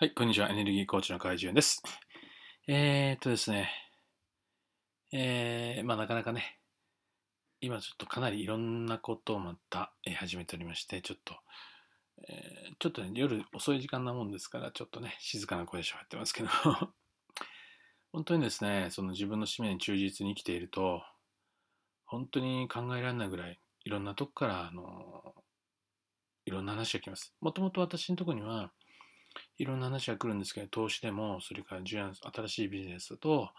はい、こんにちは。エネルギーコーチの怪獣です。えー、っとですね、えー、まあなかなかね、今ちょっとかなりいろんなことをまた、始めておりまして、ちょっと、えー、ちょっとね、夜遅い時間なもんですから、ちょっとね、静かな声で喋ってますけど、本当にですね、その自分の使命に忠実に生きていると、本当に考えられないぐらい、いろんなとこから、あの、いろんな話が来ます。もともと私のとこには、いろんな話が来るんですけど、投資でも、それからジュアン新しいビジネスだと、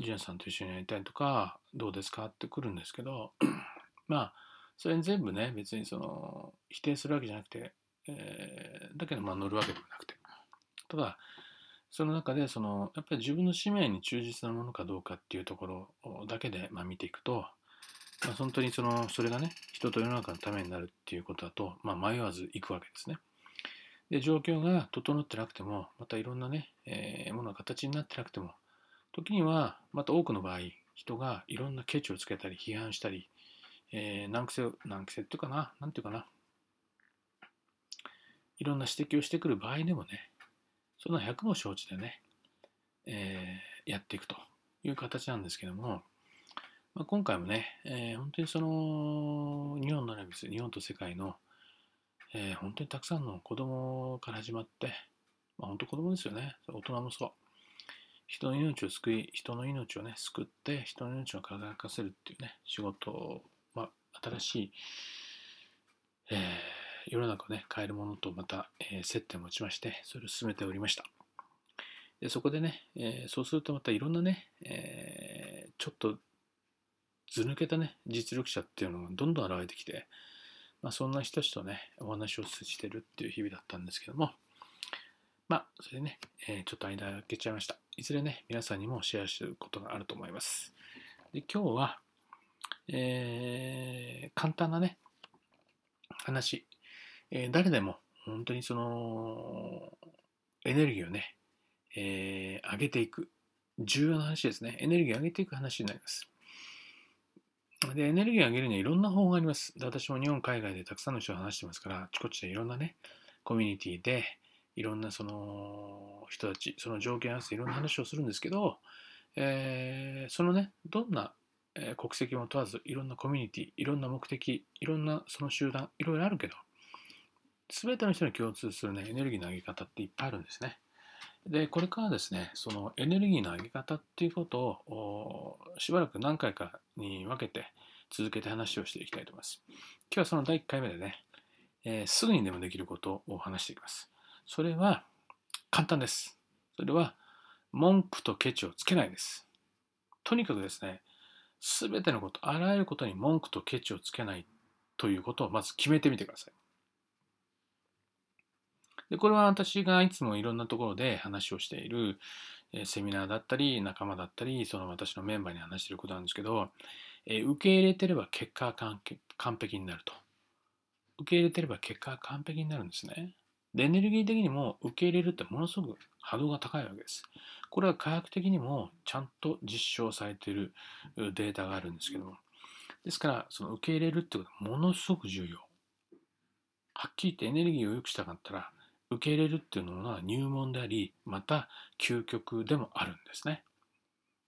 ジュアンさんと一緒にやりたいとか、どうですかって来るんですけど、まあ、それに全部ね、別にその、否定するわけじゃなくて、えー、だけどまあ乗るわけでもなくて。ただ、その中で、その、やっぱり自分の使命に忠実なものかどうかっていうところだけで、まあ、見ていくと、まあ、本当にその、それがね、人と世の中のためになるっていうことだと、まあ、迷わずいくわけですね。で、状況が整ってなくても、またいろんなね、えー、ものが形になってなくても、時には、また多くの場合、人がいろんなケチをつけたり、批判したり、えー、難癖、難癖っていうかな、なんていうかな、いろんな指摘をしてくる場合でもね、その100も承知でね、えー、やっていくという形なんですけども、まあ、今回もね、えー、本当にその日本のみです日本と世界のえー、本当にたくさんの子供から始まって、まあ、本当子供ですよね。大人もそう。人の命を救い、人の命をね、救って、人の命を輝かせるっていうね、仕事を、まあ、新しい、えー、世の中をね、変えるものとまた、えー、接点を持ちまして、それを進めておりました。でそこでね、えー、そうするとまたいろんなね、えー、ちょっと図抜けたね、実力者っていうのがどんどん現れてきて、まあ、そんな人たちとね、お話をしてるっていう日々だったんですけども、まあ、それでね、えー、ちょっと間空けちゃいました。いずれね、皆さんにもシェアすることがあると思います。で今日は、えー、簡単なね、話、えー、誰でも本当にそのエネルギーをね、えー、上げていく重要な話ですね。エネルギーを上げていく話になります。で、エネルギーを上げるにはいろんな方法があります。で私も日本、海外でたくさんの人が話してますから、あちこちでいろんなね、コミュニティで、いろんなその人たち、その条件合わせていろんな話をするんですけど、えー、そのね、どんな、国籍も問わず、いろんなコミュニティ、いろんな目的、いろんなその集団、いろいろあるけど、すべての人に共通するね、エネルギーの上げ方っていっぱいあるんですね。で、これからですね、そのエネルギーの上げ方っていうことをしばらく何回かに分けて続けて話をしていきたいと思います。今日はその第1回目でね、えー、すぐにでもできることを話していきます。それは簡単です。それは文句とケチをつけないです。とにかくですね、すべてのこと、あらゆることに文句とケチをつけないということをまず決めてみてください。で、これは私がいつもいろんなところで話をしている、えセミナーだったり、仲間だったり、その私のメンバーに話していることなんですけど、え受け入れてれば結果は完璧になると。受け入れてれば結果は完璧になるんですね。で、エネルギー的にも受け入れるってものすごく波動が高いわけです。これは科学的にもちゃんと実証されているデータがあるんですけども。ですから、その受け入れるってことはものすごく重要。はっきり言ってエネルギーを良くしたかったら、受け入れるっていうのは入門であり、また究極でもあるんですね。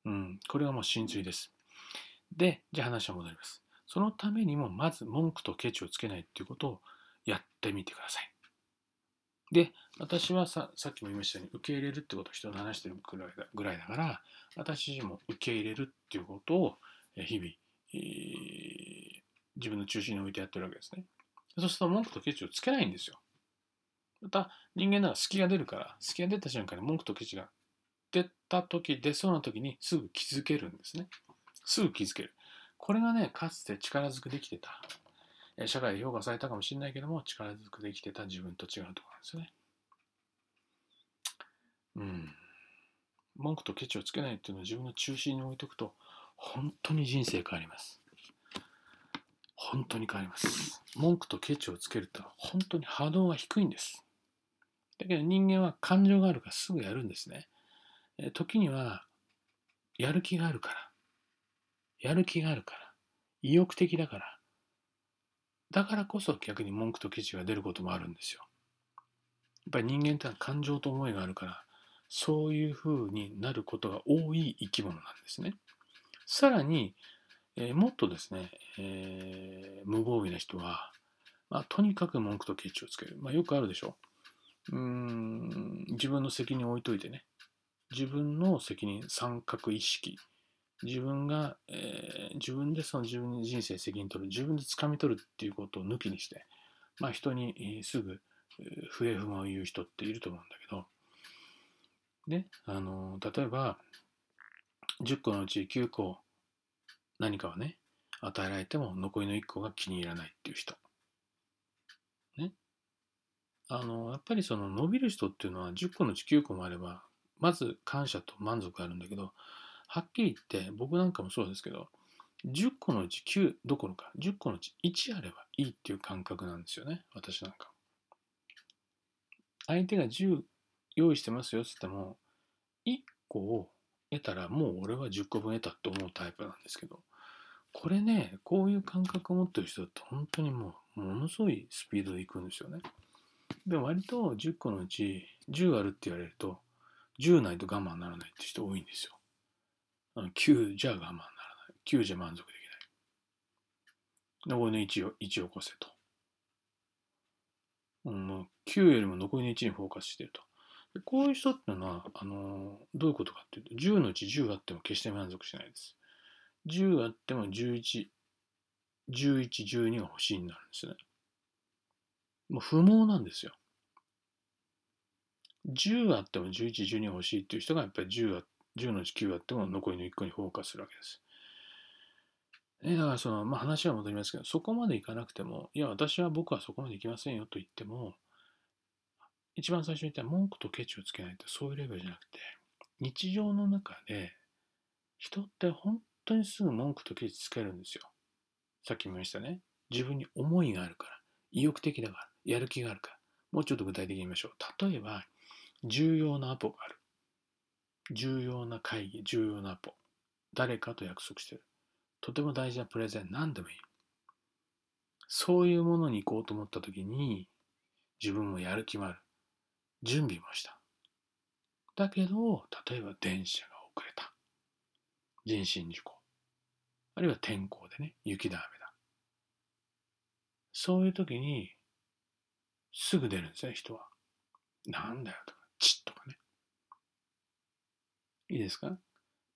うん、これはもう真髄です。で、じゃあ話は戻ります。そのためにも、まず文句とケチをつけないっていうことをやってみてください。で、私はささっきも言いましたように、受け入れるってことを人と話してるぐらいだぐらいだから、私自身も受け入れるっていうことを日々、えー、自分の中心に置いてやってるわけですね。そうすると文句とケチをつけないんですよ。また人間なら隙が出るから、隙が出た瞬間に文句とケチが出た時、出そうな時にすぐ気づけるんですね。すぐ気づける。これがね、かつて力ずくできてた。社会で評価されたかもしれないけども、力ずくできてた自分と違うところなんですよね。うん。文句とケチをつけないっていうのを自分の中心に置いとくと、本当に人生変わります。本当に変わります。文句とケチをつけると本当に波動が低いんです。だけど人間は感情があるからすぐやるんですね。時には、やる気があるから。やる気があるから。意欲的だから。だからこそ逆に文句と記事が出ることもあるんですよ。やっぱり人間ってのは感情と思いがあるからそういう風になることが多い生き物なんですね。さらに、えー、もっとですね、えー、無防備な人は、まあ、とにかく文句とケチをつける。まあ、よくあるでしょ。ーん自分の責任を置いといてね。自分の責任、三角意識。自分が、えー、自分でその自分の人生責任取る、自分で掴み取るっていうことを抜きにして、まあ人にすぐ不平不満を言う人っていると思うんだけど、ね、あの、例えば、10個のうち9個何かをね、与えられても残りの1個が気に入らないっていう人。あの、やっぱりその伸びる人っていうのは10個のうち9個もあれば、まず感謝と満足があるんだけど、はっきり言って僕なんかもそうですけど、10個のうち9どころか、10個のうち1あればいいっていう感覚なんですよね、私なんか。相手が10用意してますよっつっても、1個を得たらもう俺は10個分得たって思うタイプなんですけど、これね、こういう感覚を持ってる人って本当にもうものすごいスピードでいくんですよね。で割と10個のうち10あるって言われると、10ないと我慢ならないって人多いんですよ。あの9じゃ我慢ならない。9じゃ満足できない。残りの1を ,1 を起こせと。うん、もう9よりも残りの1にフォーカスしてると。こういう人っていうのは、あのどういうことかっていうと、10のうち10あっても決して満足しないです。10あっても11、11、12が欲しいになるんですね。もう不毛なんですよ。10あっても11、12欲しいっていう人がやっぱり 10, あ10のうち9あっても残りの1個にフォーカスするわけです。ね、だからその、まあ、話は戻りますけど、そこまでいかなくても、いや、私は僕はそこまでいきませんよと言っても、一番最初に言った文句とケチをつけないってそういうレベルじゃなくて、日常の中で人って本当にすぐ文句とケチつけるんですよ。さっきも言いましたね。自分に思いがあるから、意欲的だから、やる気があるか。もうちょっと具体的に言いましょう。例えば、重要なアポがある。重要な会議、重要なアポ。誰かと約束してる。とても大事なプレゼン、何でもいい。そういうものに行こうと思った時に、自分もやる気もある。準備もした。だけど、例えば電車が遅れた。人身事故。あるいは天候でね、雪だ雨だ。そういう時に、すぐ出るんですね、人は。なんだよとか、チッとかね。いいですか？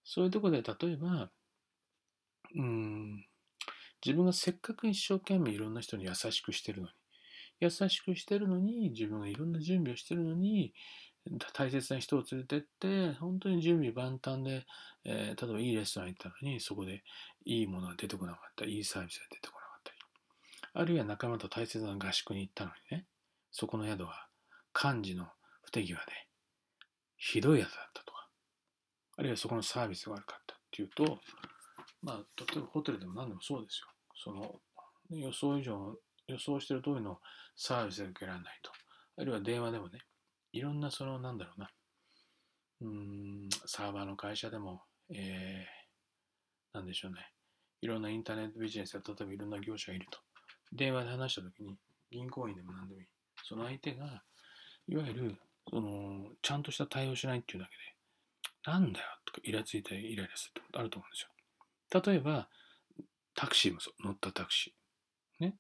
そういうとこで、例えば、うん、自分がせっかく一生懸命いろんな人に優しくしてるのに、優しくしてるのに、自分がいろんな準備をしてるのに、大切な人を連れてって、本当に準備万端で、えー、例えばいいレストラン行ったのに、そこでいいものが出てこなかった、いいサービスが出てこなかったり、あるいは仲間と大切な合宿に行ったのにね、そこの宿は幹事の不手際で、ひどい宿だったとか、あるいはそこのサービスが悪かったっていうと、まあ、例えばホテルでも何でもそうですよ。その予想以上、予想してる通りのサービスが受けられないと。あるいは電話でもね、いろんなその、なんだろうな、うん、サーバーの会社でも、えー、なんでしょうね。いろんなインターネットビジネスや、例えばいろんな業者がいると。電話で話したときに、銀行員でも何でもいい。その相手が、いわゆる、その、ちゃんとした対応しないっていうだけで、なんだよとかイラついたりイライラするってことあると思うんですよ。例えば、タクシーもそう、乗ったタクシー。ね。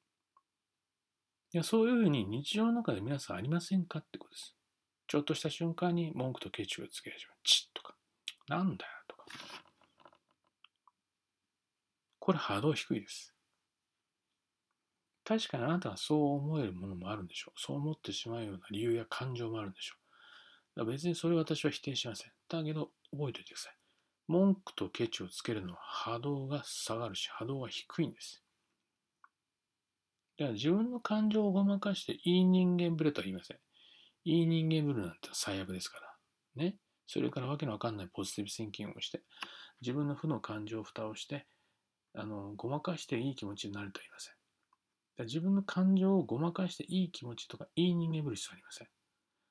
いや、そういうふうに日常の中で皆さんありませんかってことです。ちょっとした瞬間に文句とケチをつけ始める。チッとか、なんだよとか。これ波動低いです。確かにあなたはそう思えるものもあるんでしょう。そう思ってしまうような理由や感情もあるんでしょう。だから別にそれを私は否定しません。だけど、覚えておいてください。文句とケチをつけるのは波動が下がるし、波動が低いんです。だから自分の感情をごまかしていい人間ぶれとは言いません。いい人間ぶるなんて最悪ですから。ね。それからわけのわかんないポジティブシンキングをして、自分の負の感情を蓋をして、あの、ごまかしていい気持ちになるとは言いません。だ自分の感情をごまかしていい気持ちとかいい人間ぶる必要ありません。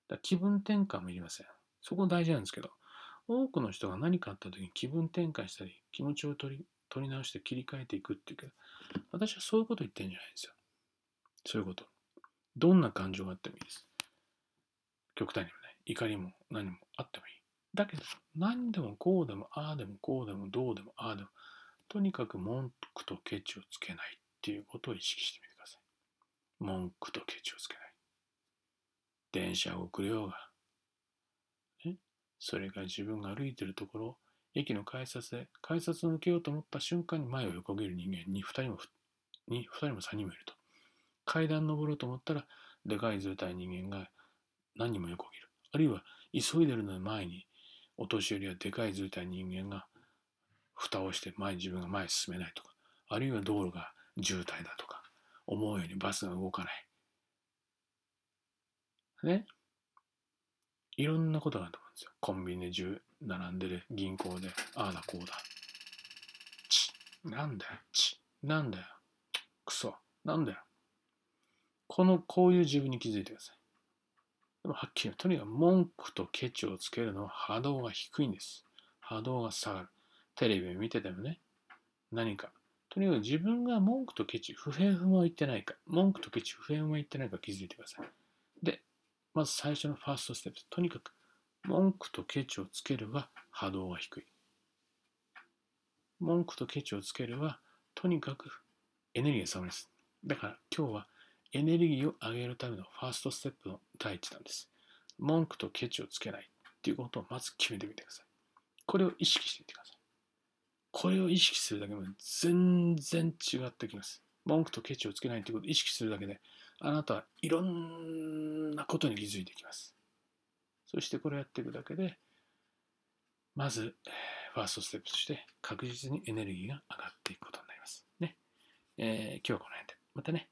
だ気分転換もいりません。そこ大事なんですけど、多くの人が何かあった時に気分転換したり、気持ちを取り取り直して切り替えていくっていうけど、私はそういうこと言ってるんじゃないんですよ。そういうこと。どんな感情があってもいいです。極端にもね、怒りも何もあってもいい。だけど、何でもこうでも、ああでもこうでも、どうでも、ああでも、とにかく文句とケチをつけないっていうことを意識してみてください。文句とケチをつけない。電車を遅れようが、ね、それが自分が歩いてるところ、駅の改札で改札を抜けようと思った瞬間に前を横切る人間に2人もに2人も3人もいると。階段登ろうと思ったら、でかいずれたい人間が何人も横切る。あるいは、急いでるのに前に、お年寄りやでかいずれたい人間が蓋をして前自分が前に進めないとか、あるいは道路が渋滞だとか、思うようにバスが動かない。ね。いろんなことがあると思うんですよ。コンビニで並んでる、銀行で、ああだこうだ。ち、なんだよ、ち、なんだよ、くそ、なんだよ。この、こういう自分に気づいてください。でもはっきり言うとにかく文句とケチをつけるのは波動が低いんです。波動が下がる。テレビ見ててもね、何か。とにかく自分が文句とケチ、不平不満を言ってないか、文句とケチ、不平不満を言ってないか気づいてください。で、まず最初のファーストステップ。とにかく文句とケチをつけるは波動が低い。文句とケチをつけるはとにかくエネルギーが下がります。だから今日はエネルギーを上げるためのファーストステップの第一弾です。文句とケチをつけないっていうことをまず決めてみてください。これを意識してみてください。これを意識するだけで全然違ってきます。文句とケチをつけないということを意識するだけで、あなたはいろんなことに気づいてきます。そしてこれをやっていくだけで、まず、ファーストステップとして確実にエネルギーが上がっていくことになります。ね。えー、今日はこの辺で。またね、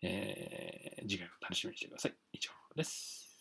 えー、次回を楽しみにしてください。以上です。